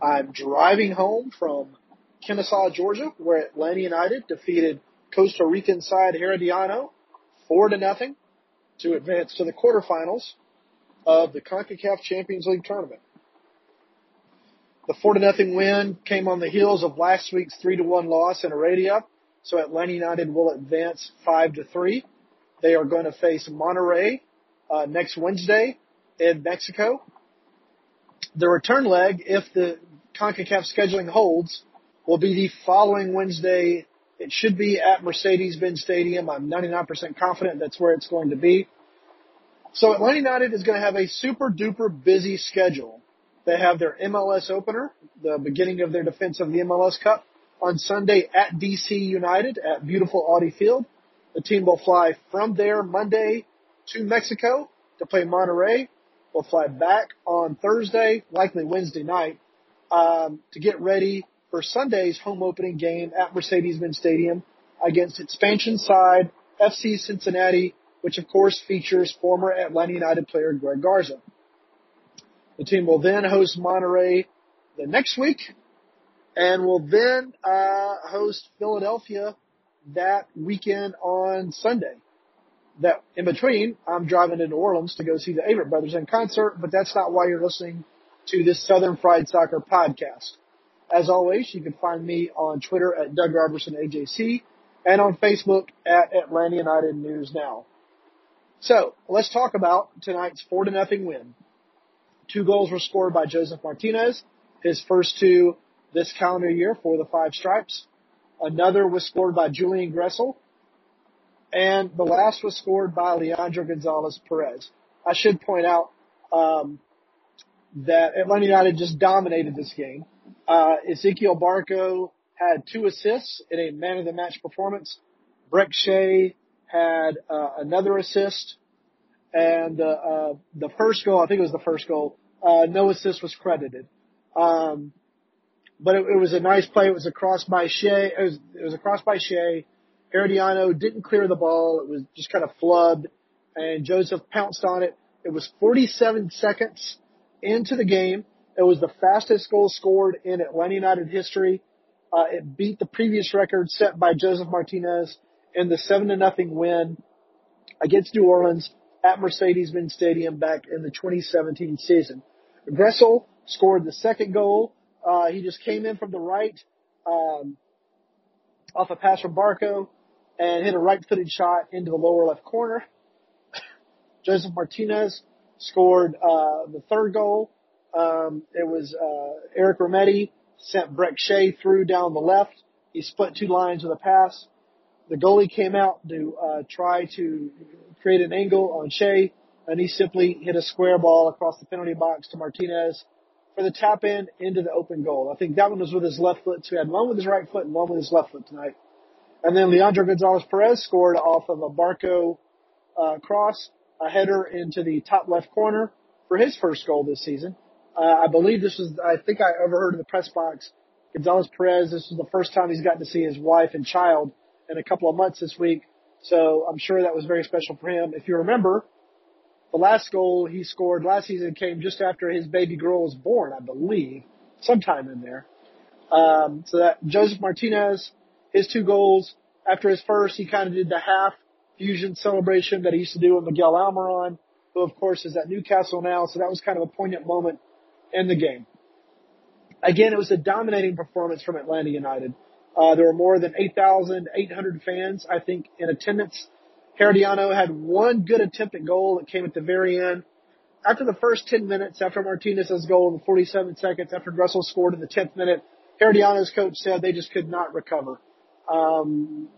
I'm driving home from Kennesaw, Georgia, where Atlanta United defeated Costa Rican side Herediano four to nothing to advance to the quarterfinals of the CONCACAF Champions League tournament. The four to nothing win came on the heels of last week's three to one loss in Heredia, so Atlanta United will advance five to three. They are going to face Monterrey uh, next Wednesday in Mexico. The return leg, if the CONCACAF scheduling holds, will be the following Wednesday. It should be at Mercedes-Benz Stadium. I'm 99% confident that's where it's going to be. So Atlanta United is going to have a super duper busy schedule. They have their MLS opener, the beginning of their defense of the MLS Cup, on Sunday at DC United at beautiful Audi Field. The team will fly from there Monday to Mexico to play Monterrey. We'll fly back on Thursday, likely Wednesday night, um, to get ready for Sunday's home opening game at Mercedes-Benz Stadium against expansion side FC Cincinnati, which of course features former Atlanta United player Greg Garza. The team will then host Monterrey the next week and will then uh, host Philadelphia that weekend on Sunday that in between, I'm driving to New Orleans to go see the Avett Brothers in concert, but that's not why you're listening to this Southern Fried Soccer podcast. As always, you can find me on Twitter at Doug Robertson AJC and on Facebook at Atlanta United News Now. So let's talk about tonight's four to nothing win. Two goals were scored by Josef Martinez, his first two this calendar year for the Five Stripes. Another was scored by Julian Gressel, and the last was scored by Leandro Gonzalez Perez. I should point out um, that Atlanta United just dominated this game. Uh, Ezequiel Barco had two assists in a man of the match performance. Brek Shea had uh, another assist, and uh, uh, the first goal, I think it was the first goal, uh, no assist was credited. Um, but it, it was a nice play. It was a cross by Shea. It was, it was a cross by Shea. Herediano didn't clear the ball. It was just kind of flubbed and Josef pounced on it. It was 47 seconds into the game. It was the fastest goal scored in Atlanta United history. Uh, it beat the previous record set by Josef Martinez in the seven to nothing win against New Orleans at Mercedes-Benz Stadium back in the 2017 season. Gressel scored the second goal. Uh, he just came in from the right, um, off a pass from Barco and hit a right-footed shot into the lower left corner. Josef Martinez scored uh, the third goal. Um, it was uh, Eric Remedi sent Brek Shea through down the left. He split two lines with a pass. The goalie came out to uh, try to create an angle on Shea, and he simply hit a square ball across the penalty box to Martinez for the tap in into the open goal. I think that one was with his left foot, so he had one with his right foot and one with his left foot tonight. And then Leandro Gonzalez Perez scored off of a Barco uh, cross, a header into the top left corner for his first goal this season. Uh, I believe this was, I think I overheard in the press box, Gonzalez Perez, this was the first time he's gotten to see his wife and child in a couple of months this week. So I'm sure that was very special for him. If you remember, the last goal he scored last season came just after his baby girl was born, I believe, sometime in there. Um, so that Josef Martinez, his two goals after his first, he kind of did the half fusion celebration that he used to do with Miguel Almiron, who of course is at Newcastle now. So that was kind of a poignant moment in the game. Again, it was a dominating performance from Atlanta United. Uh, there were more than 8,800 fans, I think, in attendance. Herediano had one good attempt at goal that came at the very end. After the first 10 minutes, after Martinez's goal in the 47 seconds, after Gressel scored in the 10th minute, Herediano's coach said they just could not recover. Um,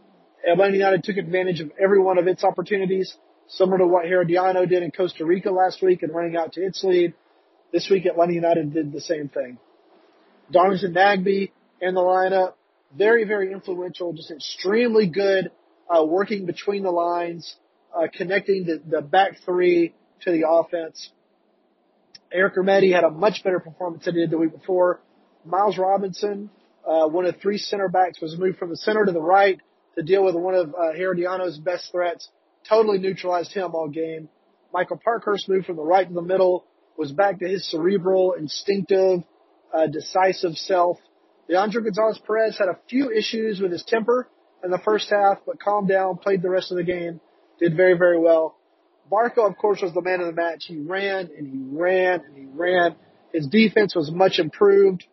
Atlanta United took advantage of every one of its opportunities, similar to what Herediano did in Costa Rica last week and running out to its lead. This week, Atlanta United did the same thing. Darlington Nagbe in the lineup, very, very influential, just extremely good, uh, working between the lines, uh, connecting the, the back three to the offense. Eric Remedi had a much better performance than he did the week before. Miles Robinson, uh, one of three center backs, was moved from the center to the right to deal with one of uh, best threats. Totally neutralized him all game. Michael Parkhurst moved from the right to the middle, was back to his cerebral, instinctive, uh, decisive self. Leandro Gonzalez Perez had a few issues with his temper in the first half, but calmed down, played the rest of the game, did very, very well. Barco, of course, was the man of the match. He ran and he ran and he ran. His defense was much improved.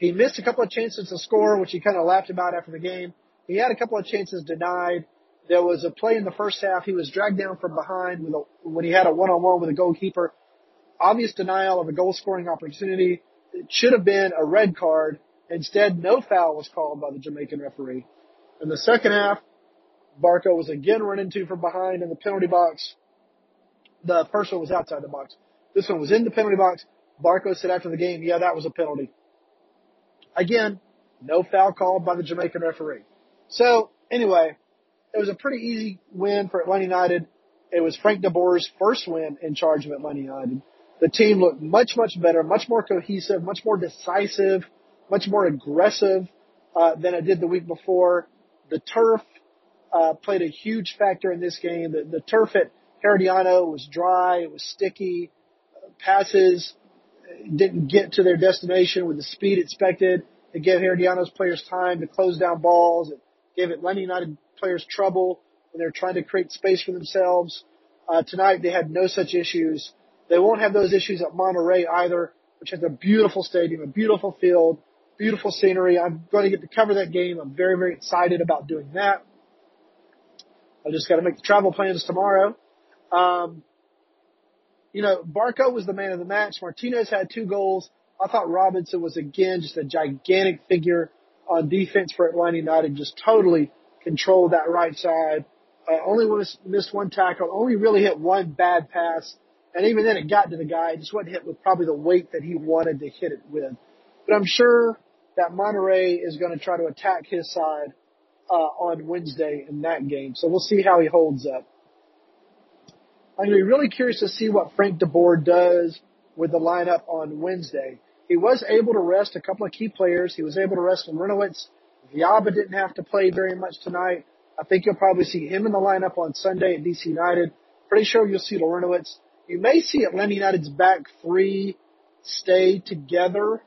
He missed a couple of chances to score, which he kind of laughed about after the game. He had a couple of chances denied. There was a play in the first half. He was dragged down from behind with a, when he had a one-on-one with a goalkeeper. Obvious denial of a goal scoring opportunity. It should have been a red card. Instead, no foul was called by the Jamaican referee. In the second half, Barco was again run into from behind in the penalty box. The first one was outside the box. This one was in the penalty box. Barco said after the game, yeah, that was a penalty. Again, no foul called by the Jamaican referee. So anyway, it was a pretty easy win for Atlanta United. It was Frank de Boer's first win in charge of Atlanta United. The team looked much, much better, much more cohesive, much more decisive, much more aggressive uh, than it did the week before. The turf uh, played a huge factor in this game. The, the turf at Herediano was dry, it was sticky, passes didn't get to their destination with the speed expected. It gave Herediano's players time to close down balls. It gave Atlanta United players trouble when they're trying to create space for themselves. Uh, tonight they had no such issues. They won't have those issues at Monterrey either, which has a beautiful stadium, a beautiful field, beautiful scenery. I'm going to get to cover that game. I'm very, very excited about doing that. I just got to make the travel plans tomorrow. Um, you know, Barco was the man of the match. Martinez had two goals. I thought Robinson was again just a gigantic figure on defense for Atlanta United, just totally controlled that right side. Uh, only missed one tackle, only really hit one bad pass. And even then it got to the guy. It just wasn't hit with probably the weight that he wanted to hit it with. But I'm sure that Monterrey is going to try to attack his side, uh, on Wednesday in that game. So we'll see how he holds up. I'm going to be really curious to see what Frank de Boer does with the lineup on Wednesday. He was able to rest a couple of key players. He was able to rest Larentowicz. Villalba didn't have to play very much tonight. I think you'll probably see him in the lineup on Sunday at DC United. Pretty sure you'll see Larentowicz. You may see Atlanta United's back three stay together,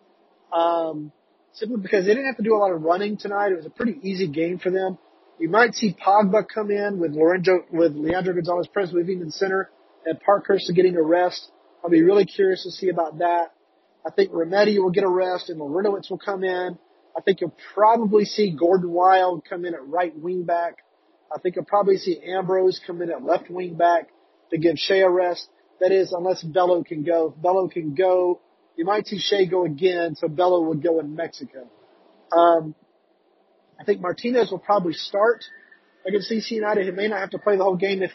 um, simply because they didn't have to do a lot of running tonight. It was a pretty easy game for them. You might see Pogba come in with Lorenzo, with Leandro Gonzalez Perez to the center and Parkhurst getting a rest. I'll be really curious to see about that. I think Remedi will get a rest and Larentowicz will come in. I think you'll probably see Gordon Wild come in at right wing back. I think you'll probably see Ambrose come in at left wing back to give Shea a rest. That is, unless Bello can go. If Bello can go, you might see Shea go again, so Bello would go in Mexico. Um, I think Martinez will probably start against DC United. He may not have to play the whole game if,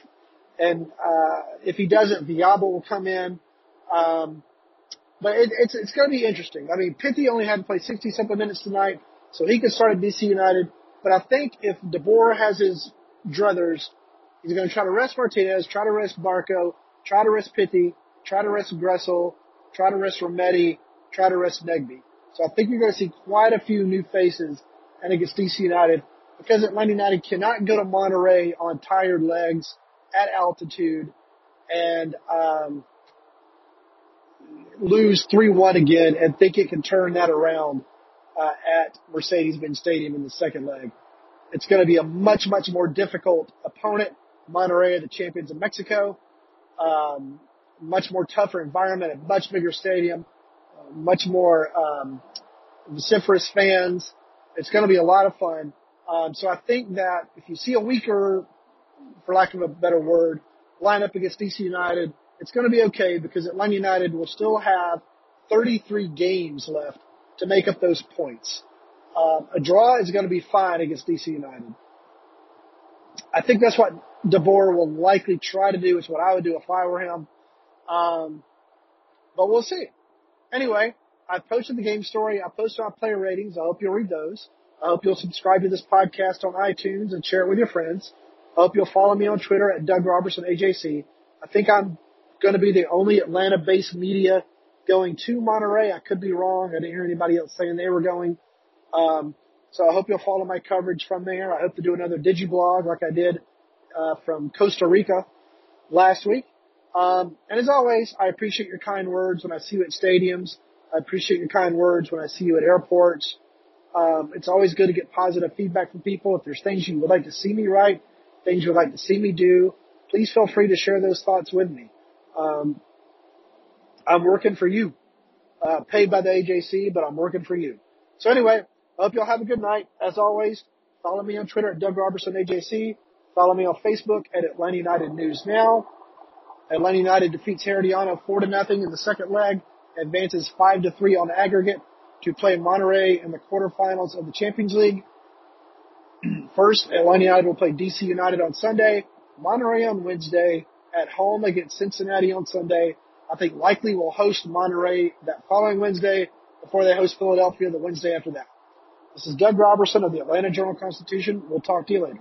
and, uh, if he doesn't, Villalba will come in. Um, but it, it's, it's going to be interesting. I mean, Pity only had to play 60 something minutes tonight, so he could start at DC United. But I think if de Boer has his druthers, he's going to try to rest Martinez, try to rest Barco, try to rest Pity, try to rest Gressel, try to rest Remedi, try to rest Nagbe. So I think you're going to see quite a few new faces and against DC United because Atlanta United cannot go to Monterrey on tired legs at altitude and um, lose 3-1 again and think it can turn that around uh, at Mercedes-Benz Stadium in the second leg. It's going to be a much, much more difficult opponent. Monterrey, the champions of Mexico. Um, much more tougher environment, a much bigger stadium, uh, much more um, vociferous fans. It's going to be a lot of fun. Um, so I think that if you see a weaker, for lack of a better word, lineup against DC United, it's going to be okay because Atlanta United will still have 33 games left to make up those points. Uh, a draw is going to be fine against DC United. I think that's what de Boer will likely try to do. It's what I would do if I were him. Um, but we'll see. Anyway, I posted the game story. I posted our player ratings. I hope you'll read those. I hope you'll subscribe to this podcast on iTunes and share it with your friends. I hope you'll follow me on Twitter at Doug Robertson AJC. I think I'm going to be the only Atlanta-based media going to Monterrey. I could be wrong. I didn't hear anybody else saying they were going. Um, so I hope you'll follow my coverage from there. I hope to do another digiblog like I did uh, from Costa Rica last week. Um, and as always, I appreciate your kind words when I see you at stadiums. I appreciate your kind words when I see you at airports. Um, it's always good to get positive feedback from people. If there's things you would like to see me write, things you would like to see me do, please feel free to share those thoughts with me. Um, I'm working for you, uh, paid by the AJC, but I'm working for you. So anyway, I hope y'all have a good night. As always, follow me on Twitter at Doug Robertson AJC. Follow me on Facebook at Atlanta United News Now. Atlanta United defeats Herediano 4 to nothing in the second leg, advances 5 to 3 on aggregate to play Monterrey in the quarterfinals of the Champions League. First, Atlanta United will play DC United on Sunday, Monterrey on Wednesday, at home against Cincinnati on Sunday. I think likely will host Monterrey that following Wednesday before they host Philadelphia the Wednesday after that. This is Doug Robertson of the Atlanta Journal Constitution. We'll talk to you later.